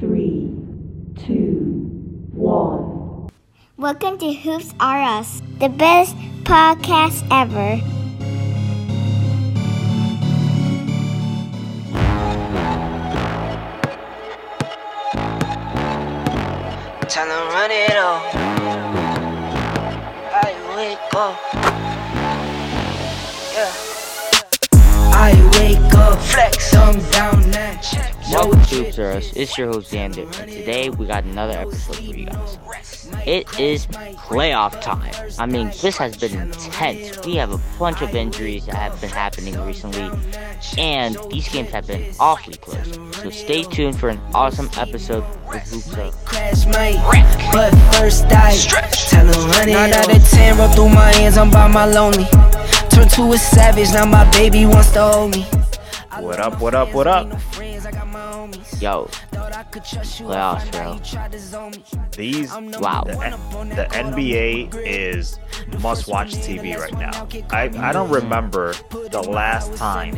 three, two, one. Welcome to Hoops R Us, the best podcast ever. Time to run it all. I wake up. Yeah. I wake up, flex, thumb down now. Welcome to Hoops R Us. It's your host Xander, and today we got another episode for you guys. It is playoff time. I mean, this has been intense. We have a bunch of injuries that have been happening recently, and these games have been awfully close. So stay tuned for an awesome episode with Hoops R Crash my but first I tell them run it. Nine out of ten, roll through my hands, I'm by my lonely. Turn to a savage, now my baby wants to hold me. What up, what up, what up? Yo, playoffs, bro. These Wow. the, the NBA is must-watch TV right now. I I don't remember the last time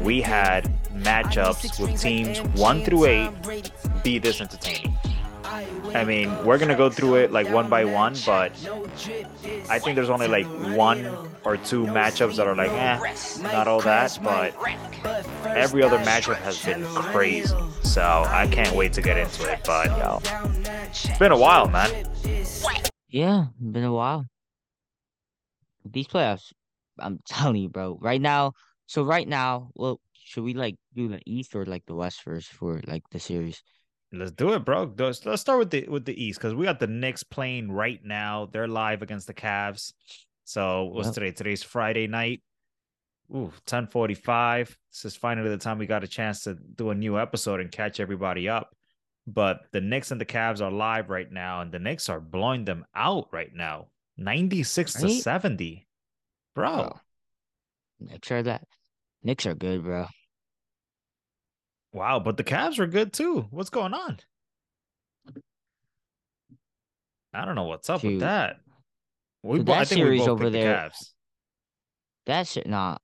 we had matchups with teams one through eight be this entertaining. I mean, we're gonna go through it like one by one, but I think there's only like one or two matchups that are like, eh, not all that, but every other matchup has been crazy. So I can't wait to get into it. But yo, it's been a while, man. Yeah, been a while. These playoffs, I'm telling you, bro. Right now, so right now, well, should we like do the East or like the West first for like the series? Let's do it, bro. Let's, let's start with the with the East because we got the Knicks playing right now. They're live against the Cavs. So what's Yep. today? Today's Friday night. Ooh, 1045. This is finally the time we got a chance to do a new episode and catch everybody up. But the Knicks and the Cavs are live right now, and the Knicks are blowing them out right now. 96 to 70. Bro. Bro. Knicks are that. Knicks are good, bro. Wow, but the Cavs are good too. What's going on? I don't know what's up Shoot. with that. We So bo- I that think we series over there- the Cavs. That's not.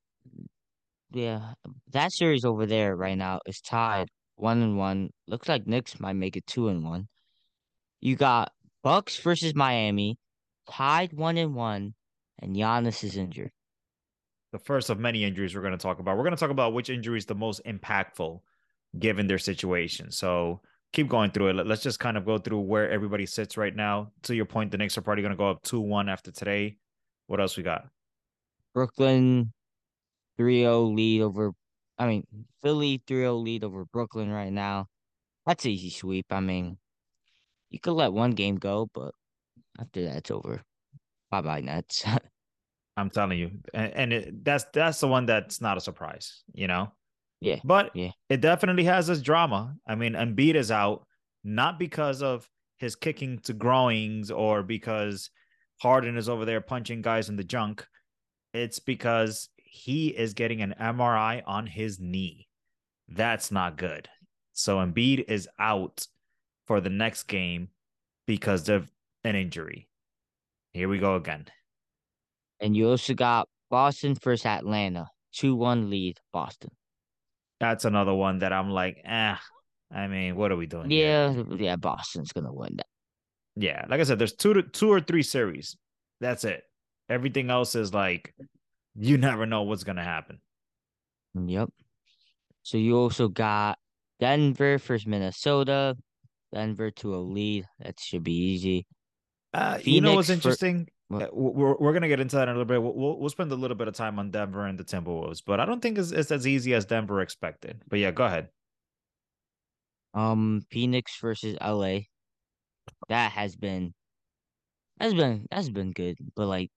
Yeah, that series over there right now is tied one and one. Looks like Knicks might make it two and one. You got Bucks versus Miami, tied one and one, and Giannis is injured. The first of many injuries we're going to talk about. We're going to talk about which injury is the most impactful given their situation. So keep going through it. Let- Let's just kind of go through where everybody sits right now. To your point, the Knicks are probably going to go up 2 1 after today. What else we got? Brooklyn 3-0 lead over I mean Philly 3-0 lead over Brooklyn right now. That's easy sweep. I mean, you could let one game go, but after that it's over. Bye bye Nets. I'm telling you. And, and it, that's that's the one that's not a surprise, you know? Yeah. But Yeah. it definitely has its drama. I mean, Embiid is out not because of his kicking to growings or because Harden is over there punching guys in the junk. It's because he is getting an MRI on his knee. That's not good. So Embiid is out for the next game because of an injury. Here we go again. And you also got Boston versus Atlanta. 2-1 lead Boston. That's another one that I'm like, eh. I mean, what are we doing? here? Yeah, yeah, Boston's gonna win that. Yeah, like I said, there's two to two or three series. That's it. Everything else is like you never know what's gonna happen. Yep. So you also got Denver versus Minnesota. Denver to a lead. That should be easy. Uh, you know what's interesting? Uh, We're we're gonna get into that in a little bit. We'll, we'll spend a little bit of time on Denver and the Timberwolves, but I don't think it's, it's as easy as Denver expected. But yeah, go ahead. Um, Phoenix versus LA. That has been that's been that's been good. But like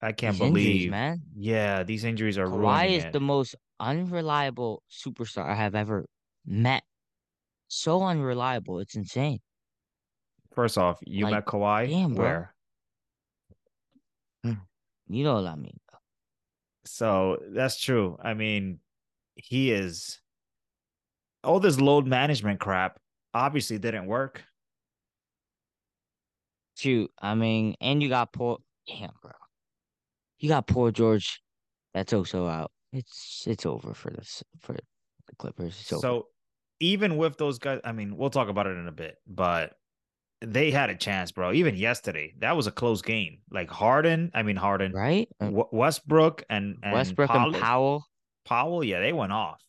I can't injuries, believe, man. Yeah, these injuries are Kawhi is it. the most unreliable superstar I have ever met. So unreliable, it's insane. First off, you like, met Kawhi damn, bro. where? You know what I mean. So that's true. I mean, he is all this load management crap obviously didn't work. Shoot, I mean, and you got poor damn bro. You got poor George. That's also out. It's it's over for this for the Clippers. So even with those guys, I mean, we'll talk about it in a bit, but they had a chance, bro. Even yesterday, that was a close game. Like Harden, I mean Harden, right? Uh, W- Westbrook and, and Westbrook Powell, and Powell. Powell, yeah, they went off.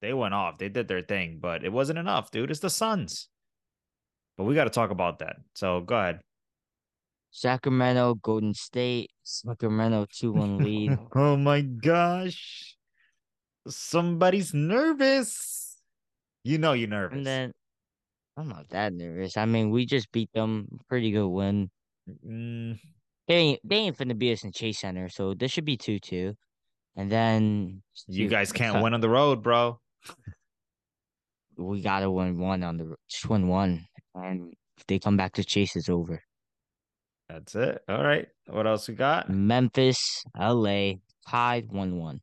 They went off. They did their thing, but it wasn't enough, dude. It's the Suns. But we got to talk about that. So go ahead. Sacramento, Golden State, Sacramento 2 1 lead. oh my gosh. Somebody's nervous. You know you're nervous. And then I'm not that nervous. I mean, we just beat them. Pretty good win. Mm, They ain't they ain't finna beat us in Chase Center, so this should be two two. And then you guys can't win on the road, bro. We gotta win one on the just win one, and if they come back to Chase, it's over. That's it. All right. What else we got? Memphis, LA, tied one one.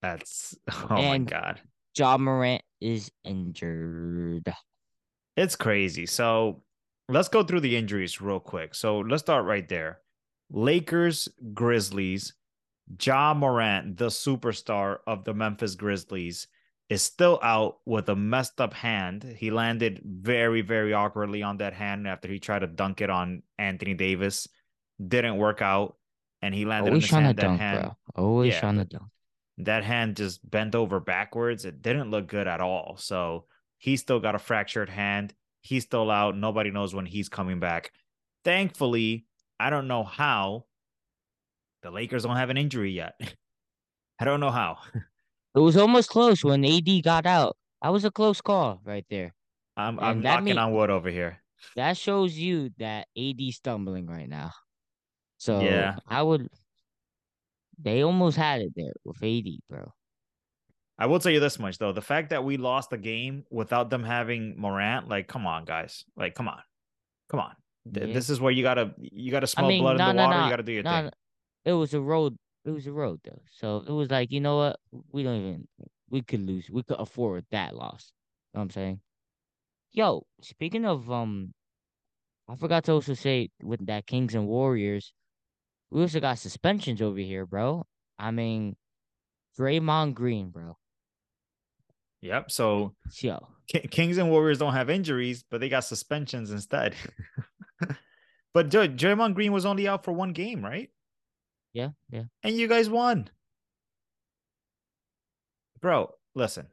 That's oh my god. Ja Morant is injured. It's crazy. So let's go through the injuries real quick. So let's start right there. Lakers, Grizzlies, Ja Morant, the superstar of the Memphis Grizzlies, is still out with a messed up hand. He landed very, very awkwardly on that hand after he tried to dunk it on Anthony Davis. Didn't work out. And he landed on Always his trying to hand. That dunk, hand, bro. Always Yeah, trying to dunk. that hand just bent over backwards. It didn't look good at all. So he's still got a fractured hand. He's still out. Nobody knows when he's coming back. Thankfully, I don't know how the Lakers don't have an injury yet. I don't know how. It was almost close when AD got out. That was a close call right there. I'm And I'm knocking mean- on wood over here. That shows you that AD stumbling right now. So Yeah. I would. They almost had it there with AD, bro. I will tell you this much though: the fact that we lost the game without them having Morant, like, come on, guys, like, come on, come on. Yeah. This is where you gotta you gotta smell mean, blood no, in the no, water. no, You gotta do your thing. It was a road. It was a road though. So it was like, you know what? We don't even. We could lose. We could afford that loss. You know what I'm saying? Yo, speaking of um, I forgot to also say with that Kings and Warriors, we also got suspensions over here, bro. I mean, Draymond Green, bro. Yep. So Yo, Ki- Kings and Warriors don't have injuries, but they got suspensions instead. but Joe, Draymond Green was only out for one game, right? yeah, yeah. And you guys won. Bro, listen.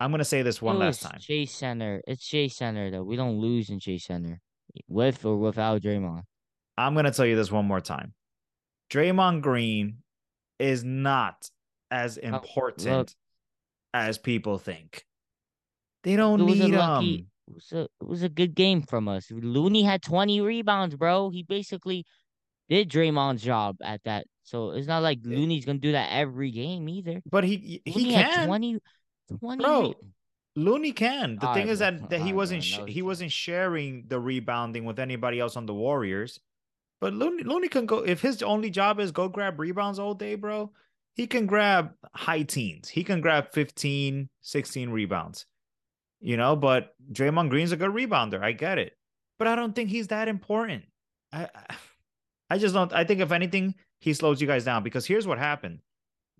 I'm gonna say this one It last time. Chase Center. It's Chase Center though. We don't lose in Chase Center, with or without Draymond. I'm gonna tell you this one more time. Draymond Green is not as important Oh, look. As people think. They don't It need him. Um, it was a it was a good game from us. Looney had 20 rebounds, bro. He basically did Draymond's job at that. So it's not like Looney's gonna do that every game either. But he he Looney had can. 20, 20 Bro, Looney can. The All thing right, is bro. that, that All he ah, right, wasn't No, he he wasn't sharing the rebounding with anybody else on the Warriors. But Looney Looney can go if his only job is go grab rebounds all day, bro. He can grab high teens. He can grab 15, 16 rebounds. You know, but Draymond Green's a good rebounder. I get it. But I don't think he's that important. I I- just don't I think if anything he slows you guys down because here's what happened.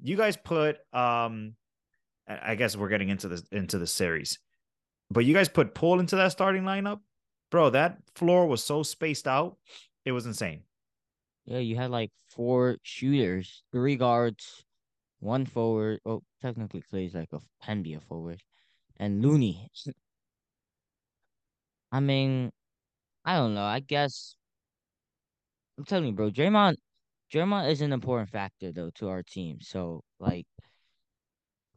You guys put um I guess we're getting into this into the series. But you guys put Poole into that starting lineup, bro. That floor was so spaced out, it was insane. Yeah, you had like four shooters, three guards, one forward. Oh, technically Klay's like a can be a forward, and Looney. I mean, I don't know. I guess I'm telling you, bro. Draymond, Draymond is an important factor though to our team. So like,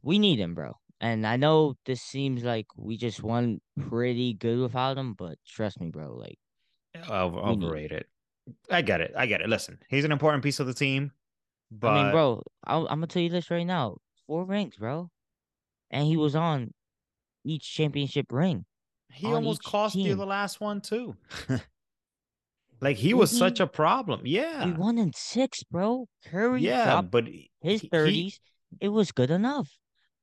we need him, bro. And I know this seems like we just won pretty good without him, but trust me, bro. Like, Over, overrated. I get it. I get it. Listen, he's an important piece of the team. But I mean, bro, I'll, I'm gonna tell you this right now: four rings, bro, and he was on each championship ring. he almost cost you the last one too. like he was Did such a problem. Yeah. We won in six, bro. Curry yeah, but his thirties. It was good enough.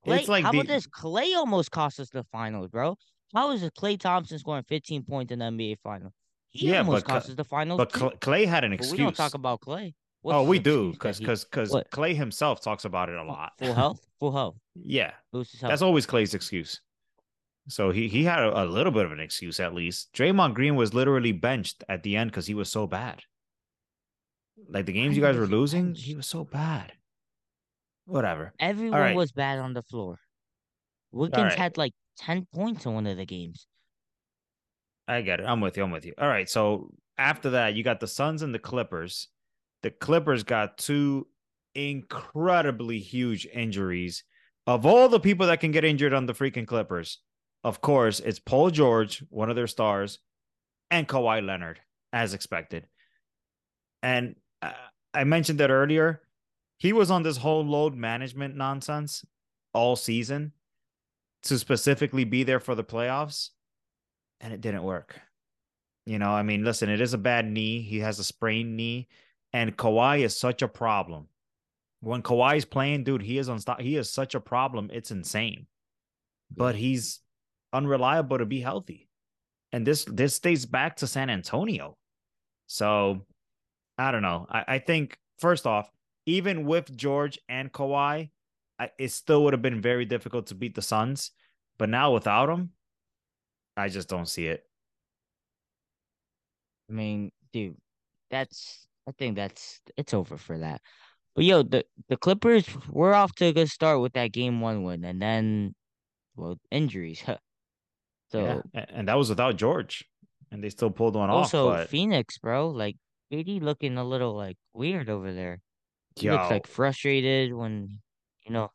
Klay, It's like how about this? Klay almost cost us the finals, bro. How is it Klay Thompson scoring 15 points in the NBA final? He Yeah, almost but cost us the finals. but too. Klay had an But excuse. we don't talk about Klay. What's oh, we do because because because? Klay himself talks about it a lot. full health, full health. yeah, that's always Klay's excuse. So he he had a, a little bit of an excuse at least. Draymond Green was literally benched at the end because he was so bad. Like the games you guys were losing, benched? he was so bad. Whatever. Everyone right. was bad on the floor. Wiggins right. had like 10 points in one of the games. I get it. I'm with you. I'm with you. All right. So after that, you got the Suns and the Clippers. The Clippers got two incredibly huge injuries. Of all the people that can get injured on the freaking Clippers, of course, it's Paul George, one of their stars, and Kawhi Leonard, as expected. And uh, I mentioned that earlier. He was on this whole load management nonsense all season to specifically be there for the playoffs, and it didn't work. You know, I mean, listen, it is a bad knee. He has a sprained knee, and Kawhi is such a problem. When Kawhi's playing, dude, he is unstop. He is such a problem. It's insane. But he's unreliable to be healthy, and this this stays back to San Antonio. So I don't know. I, I think first off, even with George and Kawhi, I, it still would have been very difficult to beat the Suns. But now without them, I just don't see it. I mean, dude, that's I think that's it's over for that. But yo, the the Clippers we're off to a good start with that game one win, and then well injuries. so yeah, and that was without George, and they still pulled one also off. But Phoenix, bro, like AD looking a little like weird over there. He looks like frustrated when you know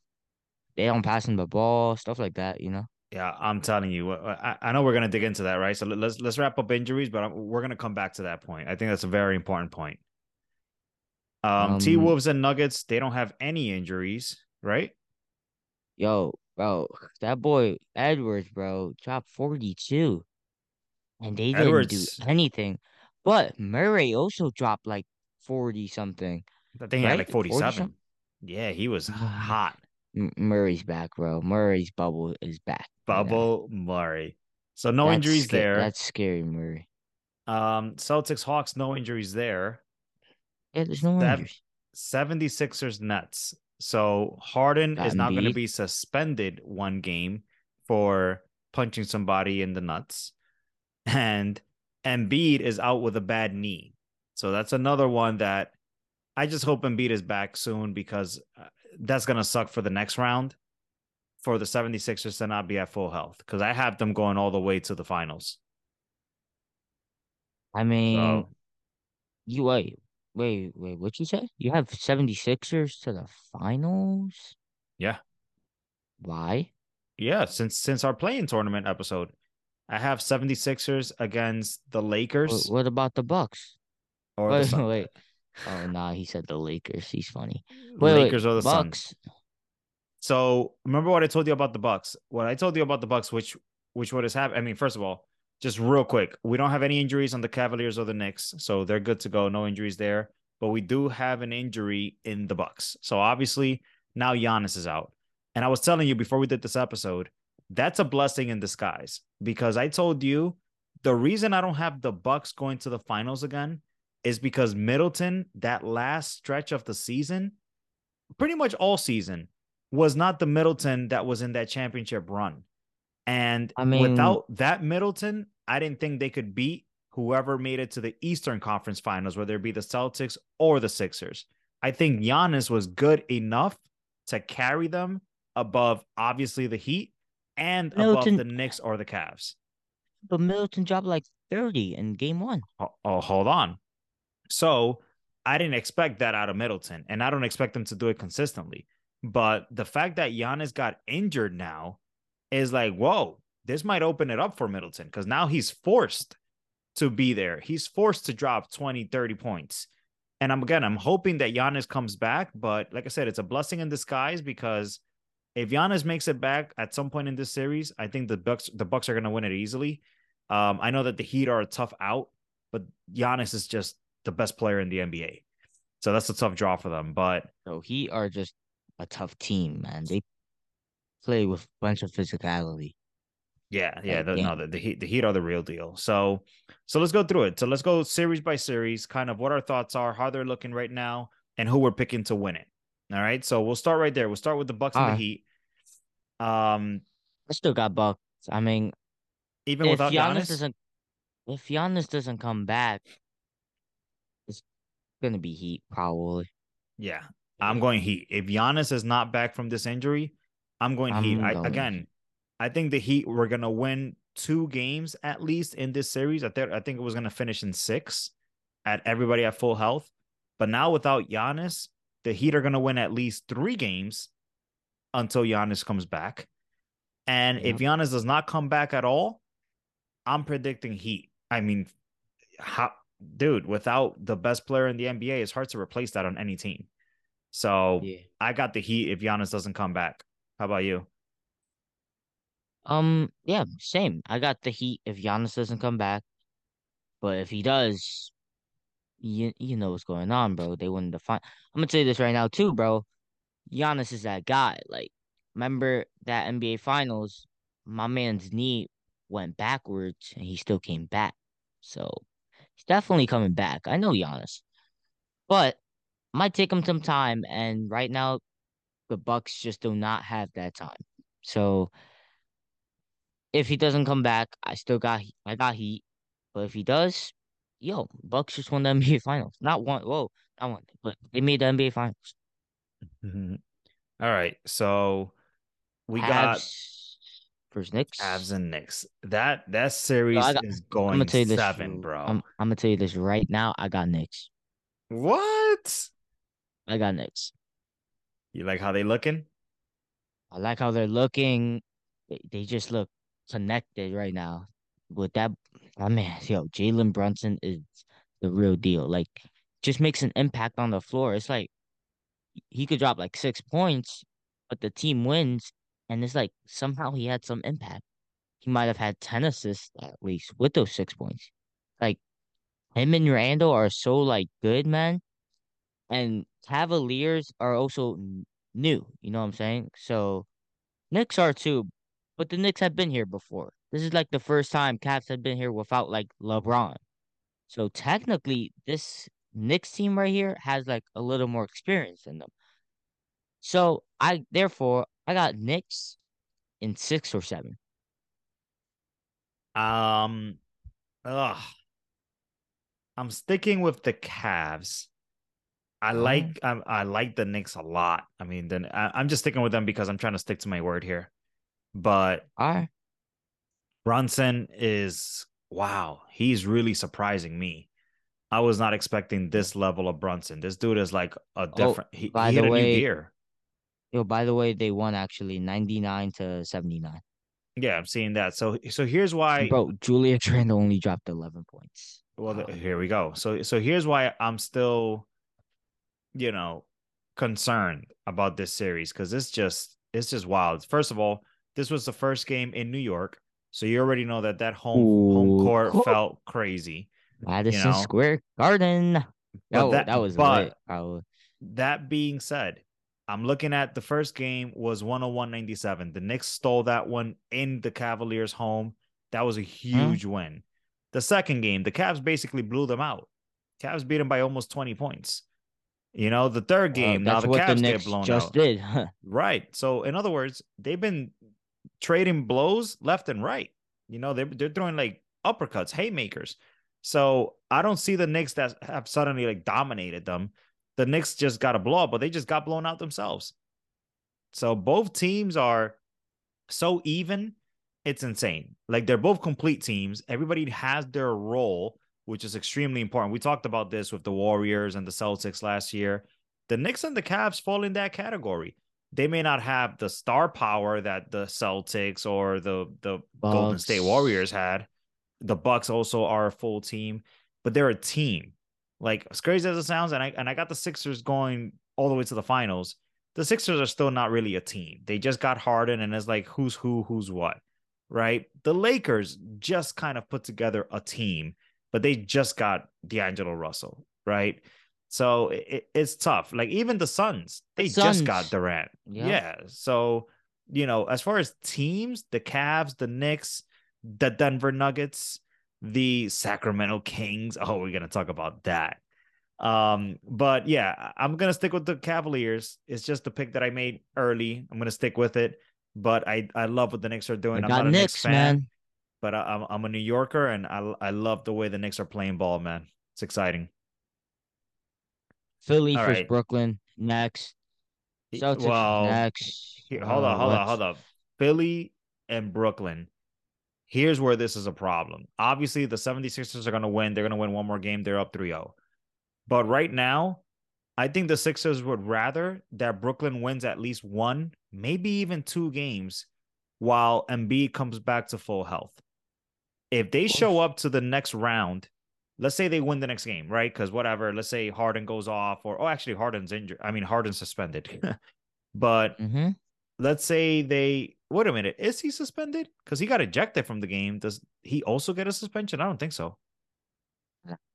they don't pass him the ball, stuff like that. You know. yeah, I'm telling you, I, I know we're gonna dig into that, right? So let- let's let's wrap up injuries, but I'm, we're gonna come back to that point. I think that's a very important point. Um, T Um, Wolves and Nuggets, they don't have any injuries, right? Yo, bro, that boy Edwards, bro, dropped 42. And they didn't Edwards- do anything. But Murray also dropped like 40 something. I think he had like 47. some- Yeah, he was hot. Murray's back, bro. Murray's bubble is back. Bubble Murray. So no That's injuries sca- there. That's scary, Murray. Um, Celtics Hawks, no injuries there. Yeah, there's no That- injuries. 76ers Nets. So Harden Got is not going to be suspended one game for punching somebody in the nuts. And Embiid is out with a bad knee. So that's another one that I just hope Embiid is back soon because uh, that's going to suck for the next round for the 76ers to not be at full health because I have them going all the way to the finals. I mean, So you wait, wait, wait, what you say? You have 76ers to the finals? Yeah. Why? Yeah, since since our play-in tournament episode, I have 76ers against the Lakers What, what about the Bucks? or the Wait, Sun- wait. Oh, nah, he said the Lakers. He's funny. Wait, Lakers wait, or the. Bucks. So remember what I told you about the Bucks. What I told you about the Bucks, which which what has happened. I mean, first of all, just real quick, we don't have any injuries on the Cavaliers or the Knicks, so they're good to go. No injuries there, but we do have an injury in the Bucks. So obviously now Giannis is out. And I was telling you before we did this episode, that's a blessing in disguise because I told you the reason I don't have the Bucks going to the finals again is because Middleton, that last stretch of the season, pretty much all season, was not the Middleton that was in that championship run. And I mean- without that Middleton, I didn't think they could beat whoever made it to the Eastern Conference Finals, whether it be the Celtics or the Sixers. I think Giannis was good enough to carry them above, obviously, the Heat and Middleton- above the Knicks or the Cavs. But Middleton dropped like 30 in game one. Oh, oh, hold on. So I didn't expect that out of Middleton, and I don't expect them to do it consistently. But the fact that Giannis got injured now is like, whoa, this might open it up for Middleton because now he's forced to be there. He's forced to drop 20, 30 points. And I'm again, I'm hoping that Giannis comes back. But like I said, it's a blessing in disguise because if Giannis makes it back at some point in this series, I think the Bucks the Bucks are gonna win it easily. Um, I know that the Heat are a tough out, but Giannis is just the best player in the NBA. So that's a tough draw for them. But So he are just a tough team, man. They play with a bunch of physicality. Yeah, yeah, the, no, the, the Heat the Heat are the real deal. So so let's go through it. So let's go series by series, kind of what our thoughts are, how they're looking right now, and who we're picking to win it. All right. So we'll start right there. We'll start with the Bucks and the Alright. Heat. Um, I still got Bucks. I mean, Even if without Giannis Giannis? doesn't, if Giannis doesn't come back, it's gonna be Heat probably. Yeah, I'm going Heat. If Giannis is not back from this injury, I'm going I'm Heat. I, going again. I think the Heat were gonna win two games at least in this series. I think I think it was gonna finish in six at everybody at full health. But now without Giannis, the Heat are gonna win at least three games until Giannis comes back. And if Giannis does not come back at all, I'm predicting Heat. I mean, how dude, without the best player in the NBA, it's hard to replace that on any team. So Yeah. I got the Heat if Giannis doesn't come back. How about you? Um, yeah, same. I got the Heat if Giannis doesn't come back. But if he does, you you know what's going on, bro. They the final. I'm gonna tell you this right now too, bro. Giannis is that guy. Like, remember that NBA Finals? My man's knee went backwards, and he still came back. So he's definitely coming back. I know Giannis, but might take him some time. And right now, the Bucks just do not have that time. So if he doesn't come back, I still got I got Heat. But if he does, yo, Bucks just won the NBA Finals. Not one, whoa, not one, but they made the NBA Finals. Mm-hmm. All right. So we got Cavs versus Knicks. Avs and Knicks. That that series I got- is I'm going gonna tell you this, bro. I'm, I'm gonna tell you this right now. I got Knicks. what? I got Knicks. You like how they looking? I like how they're looking. They, they just look connected right now. With that, I mean, yo, Jalen Brunson is the real deal. Like, just makes an impact on the floor. It's like he could drop like six points, but the team wins, and it's like somehow he had some impact. He might have had ten assists at least with those six points. Like him and Randle are so like good, man. And Cavaliers are also new. You know what I'm saying? So Knicks are too, but the Knicks have been here before. This is like the first time Cavs have been here without like LeBron. So technically, this Knicks team right here has like a little more experience in them. So I therefore I got Knicks in six or seven. Um, ugh. I'm sticking with the Cavs. I like I, I like the Knicks a lot. I mean, then I, I'm just sticking with them because I'm trying to stick to my word here. But All right. Brunson is wow, he's really surprising me. I was not expecting this level of Brunson. This dude is like a oh, different. he, by he the way- new gear. Yo, by the way, they won actually 99 to 79. Yeah, I'm seeing that. So so here's why. Bro, Julius Randle only dropped 11 points. Well, Wow. here we go. So so here's why I'm still, you know, concerned about this series because it's just it's just wild. First of all, this was the first game in New York, so you already know that that home home Ooh. court felt crazy. Madison know, Square Garden. That, But wa- that- that was but- lit. That being said, I'm looking at the first game was 101-97. The Knicks stole that one in the Cavaliers' home. That was a hmm? huge win. The second game, the Cavs basically blew them out. Cavs beat them by almost 20 points. You know, the third Well, game, now the Cavs the get Knicks blown just out. did. Right. So, in other words, they've been trading blows left and right. You know, they're they're throwing like uppercuts, haymakers. So I don't see the Knicks that have suddenly like dominated them. The Knicks just got a blow but they just got blown out themselves. So both teams are so even, it's insane. Like they're both complete teams. Everybody has their role, which is extremely important. We talked about this with the Warriors and the Celtics last year. The Knicks and the Cavs fall in that category. They may not have the star power that the Celtics or the the Golden State Warriors had. The Bucks also are a full team, but they're a team. Like as crazy as it sounds, and I and I got the Sixers going all the way to the finals. The Sixers are still not really a team. They just got Harden, and it's like who's who, who's what, right? The Lakers just kind of put together a team, but they just got D'Angelo Russell, right? So it, it's tough. Like even the Suns, they just got Suns. Durant. Yeah. Yeah. So you know, as far as teams, the Cavs, the Knicks, the Denver Nuggets, the Sacramento Kings. Oh, we're gonna talk about that. Um, but yeah, I'm gonna stick with the Cavaliers. It's just the pick that I made early. I'm gonna stick with it. but I I love what the Knicks are doing. I'm not a Knicks, Knicks, fan, man. but I, I'm I'm a New Yorker, and I I love the way the Knicks are playing ball, man. It's exciting. Philly All versus right. Brooklyn next. Celtics well, next. Here, hold Uh, on, hold on, hold on. Philly and Brooklyn. Here's where this is a problem. Obviously, the 76ers are going to win. They're going to win one more game. They're up 3 0. But right now, I think the Sixers would rather that Brooklyn wins at least one, maybe even two games while Embiid comes back to full health. If they show up to the next round, let's say they win the next game, right? Because whatever, let's say Harden goes off, or oh, actually, Harden's injured. I mean, Harden's suspended. but Mhm. let's say they wait a minute is he suspended because he got ejected from the game does he also get a suspension i don't think so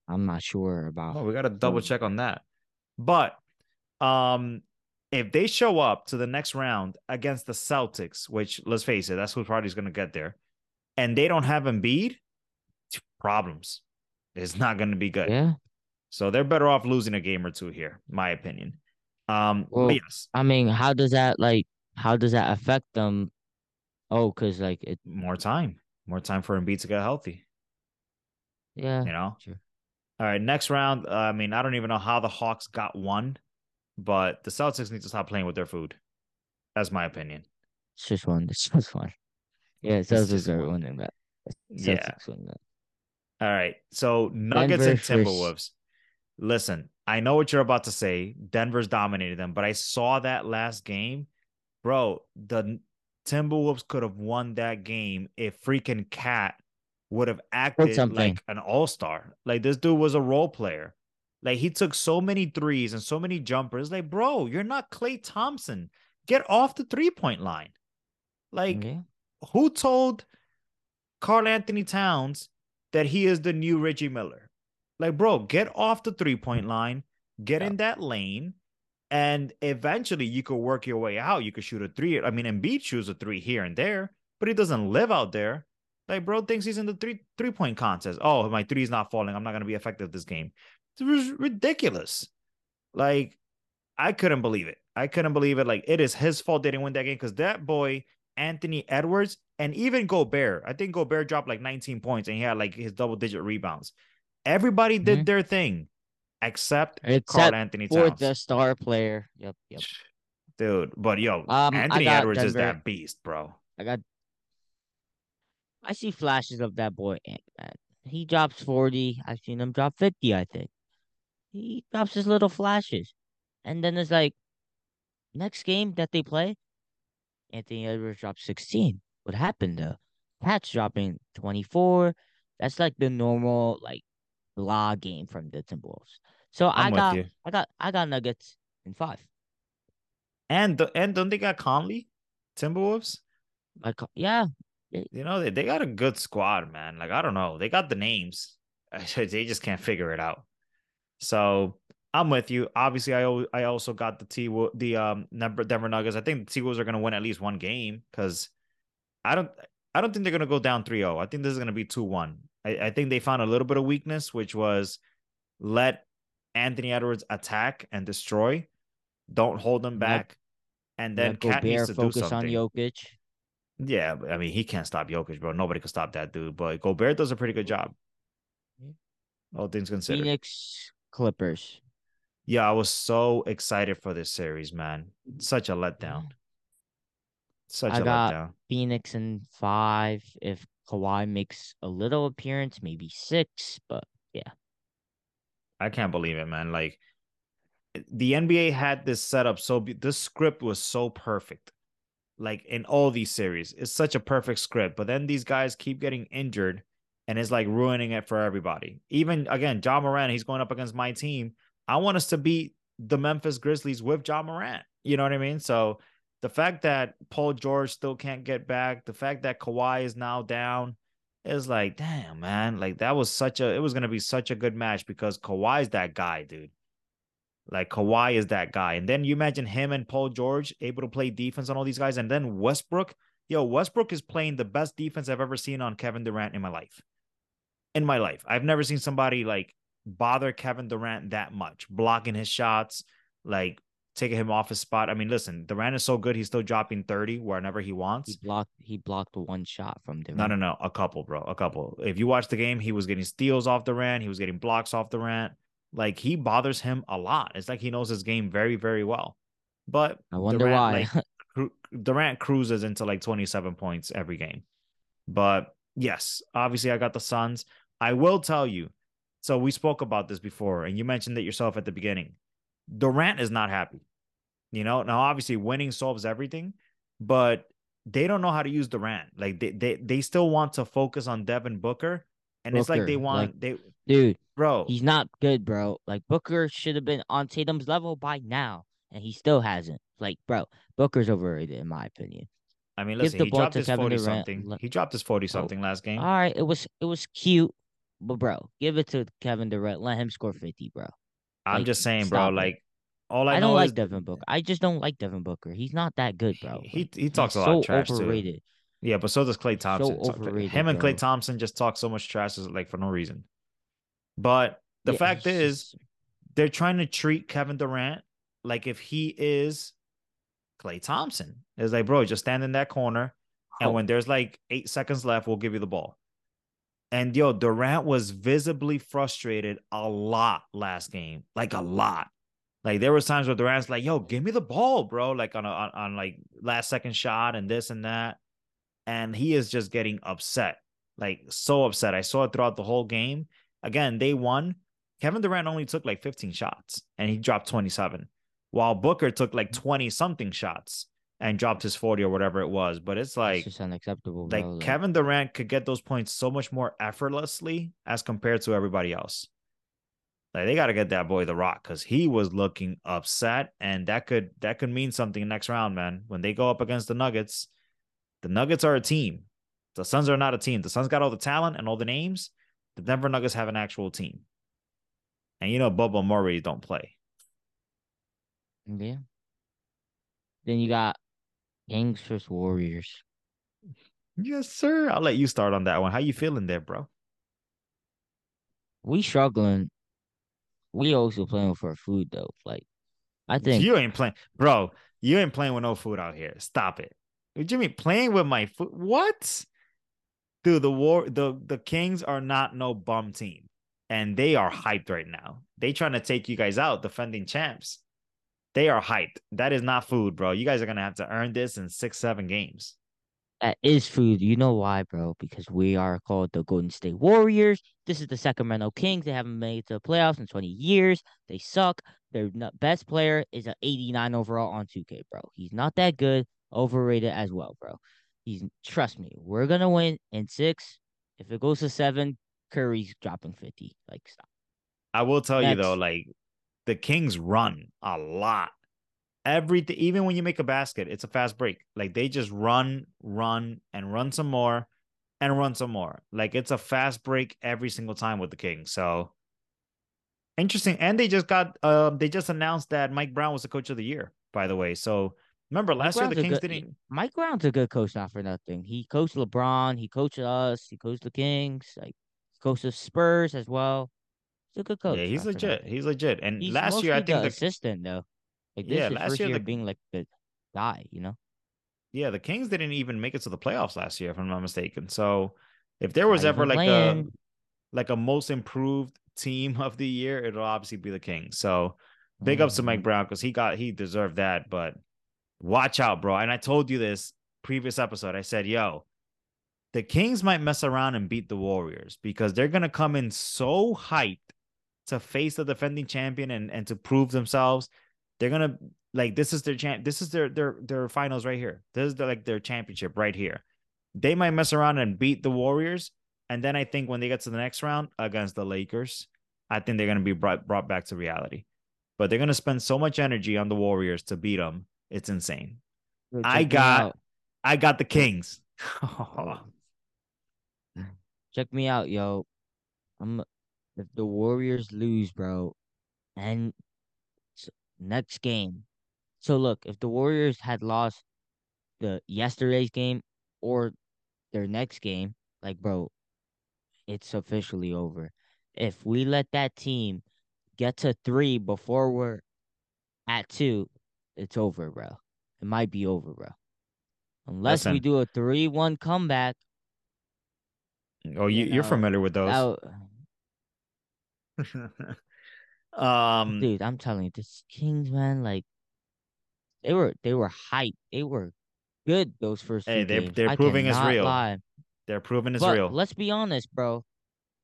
I'm not sure about. oh we got to double check on that but um if they show up to the next round against the celtics which let's face it that's who probably is going to get there and they don't have Embiid, problems it's not going to be good Yeah. so they're better off losing a game or two here my opinion um Well, yes I mean, how does that like? How does that affect them? Oh, cause like it. more time more time for Embiid to get healthy Yeah. you know Sure. All right, next round. Uh, I mean, I don't even know how the Hawks got one, but the Celtics need to stop playing with their food. That's my opinion. It's just one. It's just one. Yeah, Celtics are winning that. Yeah. Celtics win that. All right, so Nuggets Denver and Timberwolves. Listen, I know what you're about to say. Denver's dominated them, but I saw that last game, bro. The Timberwolves could have won that game if freaking KAT would have acted like an all star. Like this dude was a role player. Like he took so many threes and so many jumpers. Like, bro, you're not Klay Thompson. Get off the three point line. Like, Yeah. who told Karl-Anthony Towns that he is the new Reggie Miller? Like, bro, get off the three point line, get in that lane, and eventually you could work your way out. You could shoot a three. I mean, Embiid shoots a three here and there, but he doesn't live out there. Like, bro thinks he's in the three three point contest. Oh, my three's not falling. I'm not gonna be effective this game. It was ridiculous. Like, I couldn't believe it. I couldn't believe it. Like, it is his fault they didn't win that game because that boy, Anthony Edwards, and even Gobert. I think Gobert dropped like 19 points and he had like his double digit rebounds. Everybody did Mhm. their thing except, Karl Except Anthony for Towns. the star player. Yep. Yep. Dude, but yo, Um, Anthony Edwards is that beast, bro. I got. I see flashes of that boy. He drops forty. I've seen him drop fifty. I think he drops his little flashes, and then it's like next game that they play, Anthony Edwards dropped sixteen. What happened though? KAT's dropping twenty four? That's like the normal like blah game from the Timberwolves. So I'm I got you. I got I got Nuggets in five. And the, and don't they got Conley? Timberwolves? Like yeah, You know, they, they got a good squad, man. Like, I don't know. They got the names. they just can't figure it out. So I'm with you. Obviously, I I also got the T the um Denver Denver Nuggets. I think the T Wolves are gonna win at least one game because I don't I don't think they're gonna go down 3-0. I think this is gonna be 2-1. I, I think they found a little bit of weakness, which was let Anthony Edwards attack and destroy. Don't hold them Let- back. And then KAT needs Gobert to do focus on something. Jokic. Yeah, I mean, he can't stop Jokic, bro. Nobody can stop that dude. But Gobert does a pretty good job. All things considered. Phoenix Clippers. Yeah, I was so excited for this series, man. Such a letdown. Mm. Such I a got- letdown. Phoenix in five. If Kawhi makes a little appearance, maybe six. But yeah. I can't believe it, man. Like the NBA had this setup so be- this script was so perfect. Like in all these series, it's such a perfect script. But then these guys keep getting injured, and it's like ruining it for everybody. Even again, Ja Morant, he's going up against my team. I want us to beat the Memphis Grizzlies with Ja Morant. You know what I mean? So the fact that Paul George still can't get back, the fact that Kawhi is now down, is like, damn, man. Like that was such a it was gonna be such a good match because Kawhi's that guy, dude. Like Kawhi is that guy. And then you imagine him and Paul George able to play defense on all these guys. And then Westbrook, yo, Westbrook is playing the best defense I've ever seen on Kevin Durant in my life. In my life. I've never seen somebody like bother Kevin Durant that much, blocking his shots, like taking him off his spot. I mean, listen, Durant is so good; he's still dropping thirty whenever he wants. He blocked. He blocked one shot from Durant. No, no, no, a couple, bro, a couple. If you watch the game, he was getting steals off Durant. He was getting blocks off Durant. Like he bothers him a lot. It's like he knows his game very, very well. But I wonder Durant, why. like, Durant cruises into like twenty-seven points every game. But yes, obviously, I got the Suns. I will tell you. So we spoke about this before, and you mentioned it yourself at the beginning. Durant is not happy. You know, now obviously winning solves everything, but they don't know how to use Durant. Like they they, they still want to focus on Devin Booker. And it's like they want like- they Dude, bro. he's not good, bro. Like Booker should have been on Tatum's level by now, and he still hasn't. Like, bro, Booker's overrated in my opinion. I mean, listen, the he dropped his 40 something. He dropped his 40 something last game. All right, it was it was cute, but bro, give it to Kevin Durant. Let him score fifty, bro. I'm like, just saying, bro, it. like all I, I, don't like is Devin Booker. I just don't like Devin Booker. He's not that good, bro. he Like, he talks he's a lot of so trash too. Yeah, but so does Klay Thompson. So, overrated, him and Klay. Thompson just talk so much trash like for no reason. But the Yeah, fact is, they're trying to treat Kevin Durant like if he is Klay Thompson. It's like, bro, just stand in that corner, and Oh. when there's like eight seconds left, we'll give you the ball. And yo, Durant was visibly frustrated a lot last game, like a lot. Like there was times where Durant's like, "Yo, give me the ball, bro!" Like on a on, on like last second shot and this and that, and he is just getting upset, like so upset. I saw it throughout the whole game. Again, they won. Kevin Durant only took like 15 shots and he dropped 27, while Booker took like 20 something shots and dropped his 40 or whatever it was. But it's it's like just unacceptable, like bro. Like, Kevin Durant could get those points so much more effortlessly as compared to everybody else. Like they got to get that boy the rock because he was looking upset, and that could that could mean something next round, man. When they go up against the Nuggets, the Nuggets are a team. The Suns are not a team. The Suns got all the talent and all the names. The Denver Nuggets have an actual team, and you know Bubble Murray don't play. yeah. Then you got Kings versus Warriors. Yes, sir. I'll let you start on that one. How you feeling there, bro? We struggling. We also playing for food though. Like, I think you ain't playing, bro. You ain't playing with no food out here. Stop it. What do you mean playing with my food? What? Dude, the war, the the Kings are not no bum team, and they are hyped right now. They trying to take you guys out, defending champs. They are hyped. That is not food, bro. You guys are gonna have to earn this in six, seven games. that is food. You know why, bro? Because we are called the Golden State Warriors. This is the Sacramento Kings. They haven't made it to the playoffs in 20 years. They suck. Their best player is an 89 overall on 2K, bro. He's not that good. Overrated as well, bro. He's trust me, we're gonna win in six. If it goes to seven, Curry's dropping 50. Like stop. I will tell you though, like the Kings run a lot. Everything, even when you make a basket, it's a fast break. Like they just run, run, and run some more, and run some more. Like it's a fast break every single time with the Kings. So interesting. And they just got, um, they just announced that Mike Brown was the coach of the year. By the way, so remember Mike last year the Brown's a Kings good- didn't. Mike Brown's a good coach, not for nothing. He coached LeBron. He coached us. He coached the Kings. Like he coached the Spurs as well. He's a good coach. yeah, he's for legit. nothing. He's legit. And He's last year, I think the the assistant though. Like this Yeah, is last first year year the- being like the guy, you know. Yeah, the Kings didn't even make it to the playoffs last year, if I'm not mistaken. So if there was Not ever like a like a most improved team of the year, it'll obviously be the Kings. So big ups to Mike Mhm. Brown because he got he deserved that. But watch out, bro. And I told you this previous episode. I said, yo, the Kings might mess around and beat the Warriors because they're gonna come in so hyped to face the defending champion and, and to prove themselves. They're gonna like this is their champ. This is their their their finals right here. This is their, like their championship right here. They might mess around and beat the Warriors, and then I think when they get to the next round against the Lakers, I think they're gonna be brought brought back to reality. But they're gonna spend so much energy on the Warriors to beat them. It's insane. Yo, I got- I got the Kings. check me out, yo. I'm if the Warriors lose, bro, and next game. So look, if the Warriors had lost the yesterday's game or their next game, like bro, it's officially over. If we let that team get to three before we're at two, it's over, bro. It might be over, bro. Unless we do a three-one comeback. Oh, you, you you're know, familiar with those. that- um, dude, I'm telling you, this Kings, man, like they were they were hype. They were good those first Hey, two they're- games. they're I proving it's real. Lie. they're proving it's but real. let's be honest, bro.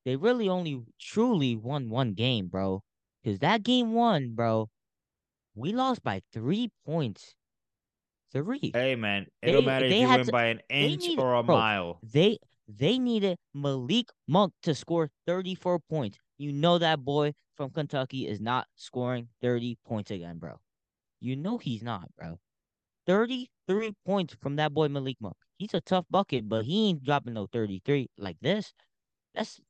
They really only truly won one game, bro. Because that game one, bro, we lost by three points. Three. Hey, man, it don't They- matter if you win to- by an inch or a bro, mile. They they needed Malik Monk to score 34 points. You know that boy from Kentucky is not scoring 30 points again, bro. You know he's not, bro. 33 points from that boy Malik Monk. He's a tough bucket, but he ain't dropping no 33 like this. That's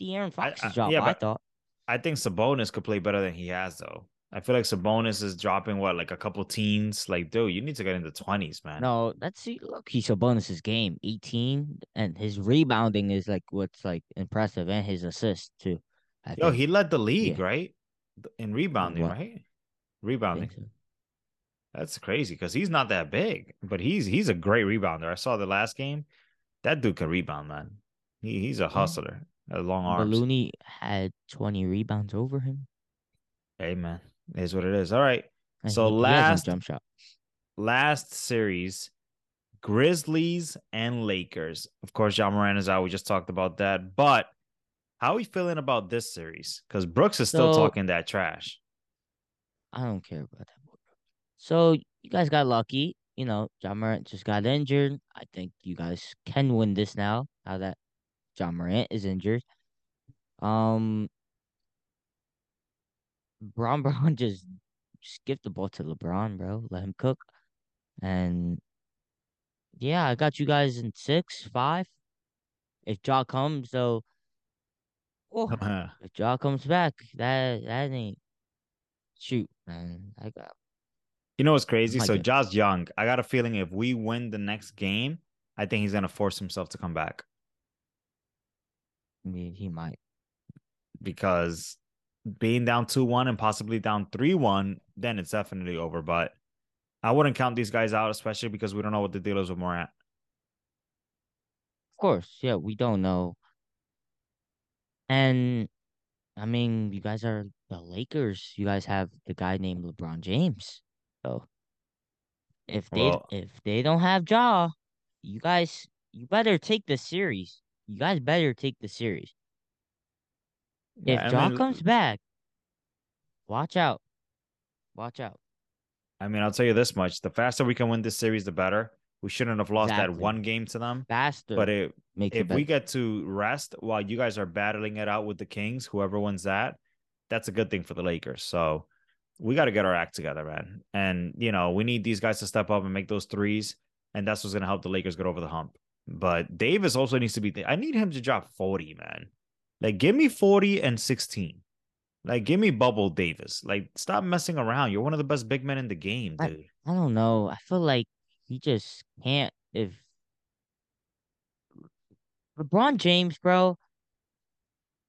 De'Aaron Fox's I- job, yeah, I thought. I think Sabonis could play better than he has, though. I feel like Sabonis is dropping what, like a couple teens. Like, dude, you need to get into twenties, man. No, that's see, look, he's Sabonis's game, 18, and his rebounding is like what's like impressive, and his assists too. I Yo, think. he led the league, Yeah. right? In rebounding, What? right? Rebounding. so. That's crazy because he's not that big, but he's he's a great rebounder. I saw the last game. That dude can rebound, man. He he's a hustler. Has long arms. Ballooney had 20 rebounds over him. Hey, man, is what it is. All right. So last- jump shot. last series, Grizzlies and Lakers. Of course, Ja Morant is out. We just talked about that. But how are we feeling about this series? Because Brooks is still So- talking that trash. I don't care about that. So you guys got lucky. You know, Ja Morant just got injured. I think you guys can win this now. Now that Ja Morant is injured. Um, Bron Brown just just give the ball to LeBron, bro. Let him cook. And yeah, I got you guys in six, five. If Ja comes, though, oh, if Ja comes back, that that ain't shoot, man. I got You know what's crazy? So. Josh Young, I got a feeling if we win the next game, I think he's gonna force himself to come back I mean, he might. because being down two one and possibly down three one, then it's definitely over. But I wouldn't count these guys out, especially because we don't know what the deal is with Morant. Of course, yeah, we don't know. And I mean, you guys are the Lakers. You guys have the guy named LeBron James. So if they Well- if they don't have Ja, you guys you better take the series. You guys better take the series. Yeah, if I Ja mean- comes back, watch out. Watch out. I mean, I'll tell you this much: the faster we can win this series, the better. We shouldn't have lost that one game to them. Faster. But it, if we get to rest while you guys are battling it out with the Kings, whoever wins that, that's a good thing for the Lakers. So we got to get our act together, man. And you know, we need these guys to step up and make those threes, and that's what's gonna help the Lakers get over the hump. But Davis also needs to be. I need him to drop forty, man. Like, give me forty and sixteen. Like, give me bubble Davis. Like, stop messing around. You're one of the best big men in the game, I- dude. I don't know. I feel like he just can't. If LeBron James, bro,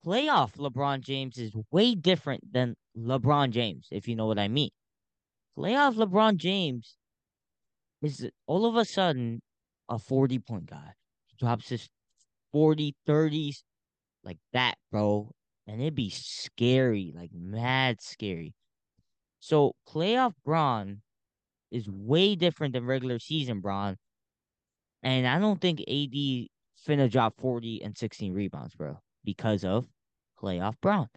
playoff LeBron James is way different than LeBron James, if you know what I mean. Playoff LeBron James is all of a sudden a 40 point guy. He drops his 40, 30s like that, bro. And it'd be scary, like mad scary. So playoff Bron is way different than regular season Bron. And I don't think AD finna drop 40 and 16 rebounds, bro, because of playoff Bron.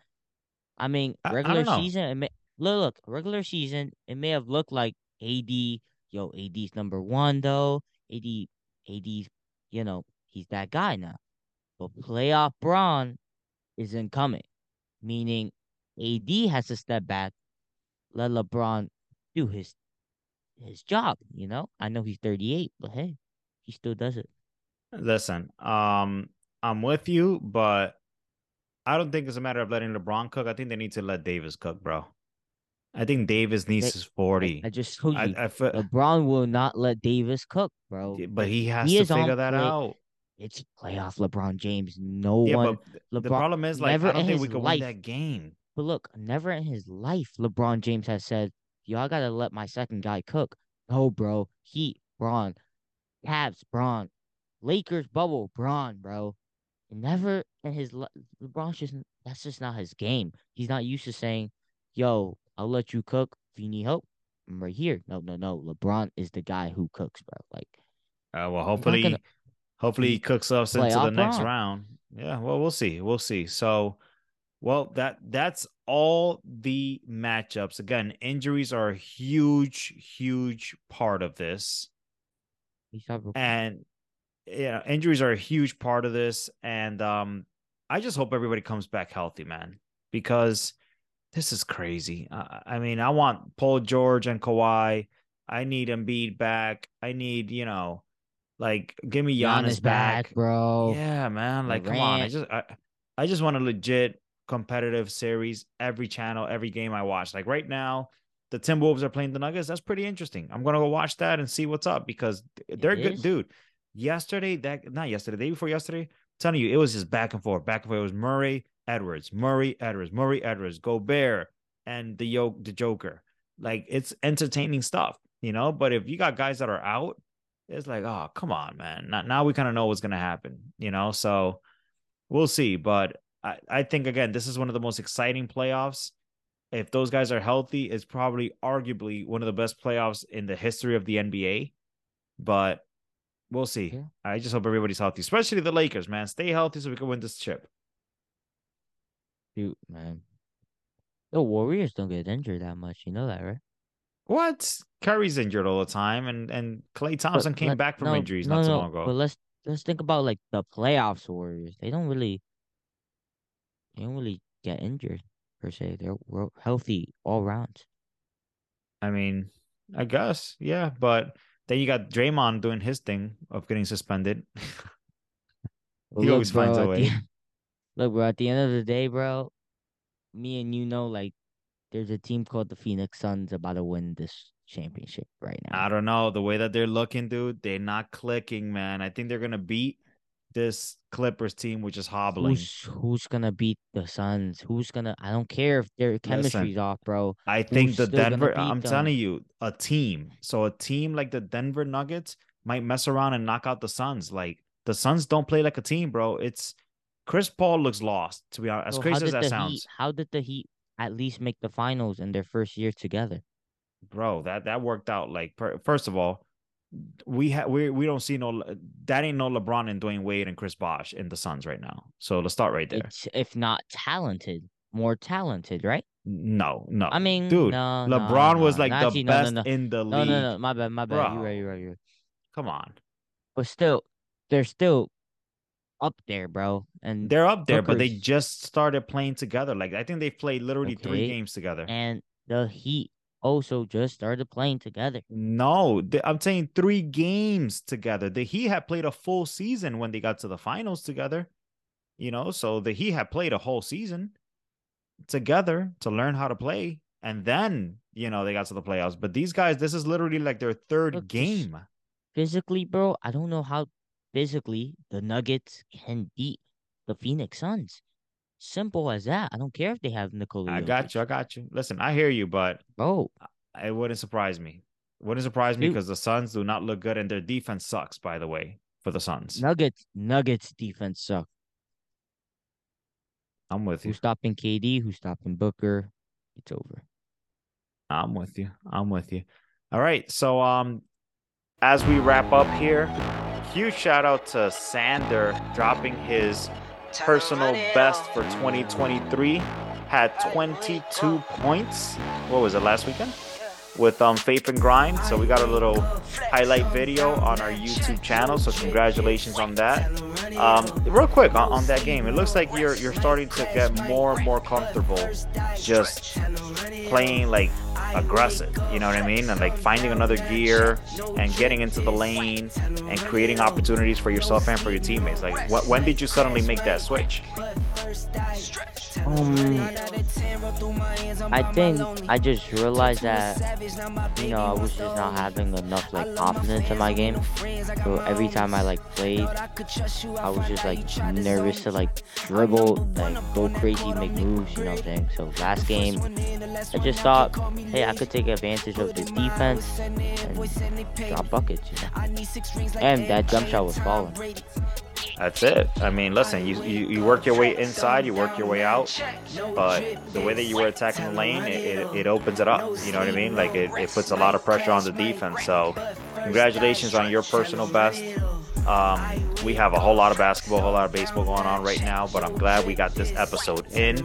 I mean, I- I regular season, it may, look, look, regular season, it may have looked like AD, yo, AD's number one, though. AD, AD, you know, he's that guy now. But playoff Bron isn't coming, meaning AD has to step back, let LeBron do his his job. You know, I know he's 38, but hey, he still does it. Listen, um, I'm with you, but I don't think it's a matter of letting LeBron cook. I think they need to let Davis cook, bro. I think Davis needs They- his 40. I just told you, I, I feel, LeBron will not let Davis cook, bro. but he has he to figure that play- out. It's playoff LeBron James. No Yeah, one. but the problem is, like, I don't think we could life- win that game. But look, never in his life LeBron James has said, y'all gotta let my second guy cook. No, bro. Heat, Bron, Cavs, Bron, Lakers, bubble, Bron, bro. And never in his le- LeBron's just that's just not his game. He's not used to saying, "Yo, I'll let you cook if you need help. I'm right here." No, no, no. LeBron is the guy who cooks, bro. Like, Uh, well, hopefully, hopefully he cooks us into the Playoff next round. Yeah, well, we'll see. We'll see. So, well, that that's all the matchups. Again, injuries are a huge, huge part of this, and yeah, injuries are a huge part of this. And um, I just hope everybody comes back healthy, man, because this is crazy. I, I mean, I want Paul George and Kawhi. I need Embiid back. I need, you know, like give me Giannis, Giannis back, bro. Yeah, man. Like, come on. I just, I, I just want a legit competitive series every channel, every game I watch. Like right now, the Timberwolves are playing the Nuggets. That's pretty interesting. I'm gonna go watch that and see what's up because they're good, dude. Yesterday, that not yesterday, the day before yesterday, I'm telling you, it was just back and forth, back and forth. It was Murray, Edwards, Murray, Edwards, Murray, Edwards, Gobert, and the yoke, the Joker. Like it's entertaining stuff, you know. But if you got guys that are out, it's like, oh, come on, man. Now, now we kind of know what's gonna happen, you know. So we'll see. But I, I think again, this is one of the most exciting playoffs. If those guys are healthy, it's probably arguably one of the best playoffs in the history of the NBA. But we'll see. Yeah. I just hope everybody's healthy, especially the Lakers, man. Stay healthy so we can win this chip. Shoot, man. The Warriors don't get injured that much. You know that, right? What? Curry's injured all the time, and and Klay Thompson But came let- back from no, injuries no, not so no, long ago. But let's let's think about like the playoffs Warriors. They don't really they don't really get injured per se. They're healthy all round. I mean, I guess, yeah, but then you got Draymond doing his thing of getting suspended. He always finds a at the way. look, bro. At the end of the day, bro, me and you know, like, there's a team called the Phoenix Suns about to win this championship right now. I don't know the way that they're looking, dude. They're not clicking, man. I think they're gonna beat this Clippers team, which is hobbling. Who's who's gonna beat the Suns? Who's gonna? I don't care if their chemistry's off, bro. I think who's the Denver. I'm them? telling you, a team. So a team like the Denver Nuggets might mess around and knock out the Suns. Like the Suns don't play like a team, bro. It's Chris Paul looks lost. To be honest, as So crazy as that sounds, Heat? How did the Heat at least make the finals in their first year together? bro. That that worked out. Like per, first of all, we have we we don't see no that ain't no LeBron and Dwyane Wade and Chris Bosh in the Suns right now. So let's start right there. It's if not talented, more talented, right? No, no. I mean, dude, no, no, LeBron was like No, the actually, no, no, best no. in the league. No, no, no. My bad, my bad. You're Bro. right, you're right, you're right. Come on. But still, they're still up there, bro. And They're up there, but they just started playing together. Like I think they played literally three games together. and the Heat Oh, also just started playing together. No, I'm saying three games together. The Heat had played a full season when they got to the finals together. You know, so the Heat had played a whole season together to learn how to play, and then you know they got to the playoffs. But these guys, this is literally like their third Look, game. Physically, bro, I don't know how physically the Nuggets can beat the Phoenix Suns. Simple as that. I don't care if they have Nikola. I got you. I got you. Listen, I hear you, but oh, it wouldn't surprise me. Wouldn't surprise me because the Suns do not look good, and their defense sucks. By the way, for the Suns, Nuggets, Nuggets defense suck. I'm with you. Who's stopping KD? Who's stopping Booker? It's over. I'm with you. I'm with you. All right. So um as we wrap up here, huge shout out to Sander dropping his personal best for 2023. Had 22 points. What was it last weekend? With um Faith and Grind. So we got a little highlight video on our YouTube channel. So congratulations on that. Um, real quick on, on that game, it looks like you're you're starting to get more and more comfortable just playing like aggressive. You know what I mean? And like finding another gear and getting into the lane and creating opportunities for yourself and for your teammates. Like, wh- when did you suddenly make that switch? Um, I think I just realized that you know I was just not having enough like confidence in my game. So every time I like played, I was just like nervous to like dribble, like go crazy, make moves. You know what I'm saying? So last game, I just thought, hey, I could take advantage of the defense and drop buckets. You know, and that jump shot was falling. That's it. I mean, listen, you, you, you work your way inside, you work your way out, but the way that you were attacking the lane, it, it, it opens it up. You know what I mean? Like, it, it puts a lot of pressure on the defense. So, congratulations on your personal best. Um, we have a whole lot of basketball, a whole lot of baseball going on right now, but I'm glad we got this episode in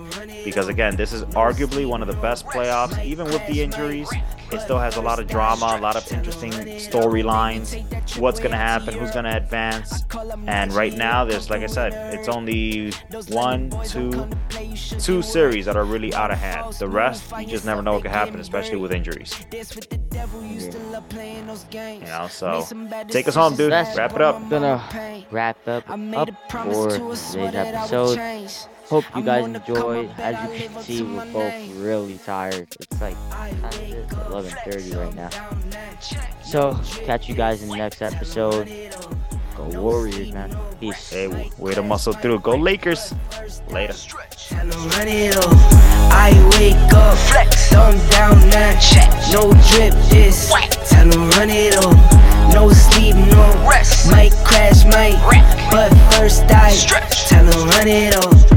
because, again, this is arguably one of the best playoffs, even with the injuries. It still has a lot of drama, a lot of interesting storylines. What's going to happen? Who's going to advance? And right now, there's, like I said, it's only one, two, two series that are really out of hand. The rest, you just never know what could happen, especially with injuries. You know, so take us home, dude. That's Wrap it up. Gonna wrap up, up for today's episode. Hope you guys enjoyed. As you can see, we're both really tired. It's like 11:30 right now. So catch you guys in the next episode. Go Warriors, man. Peace. Hey, way to muscle through. Go Lakers. Later. Time to run it up. I wake up, flex, thumb down now. Check, no drip this. Time to run it up. No sleep, no rest. Might crash, might. But first I time to run it up.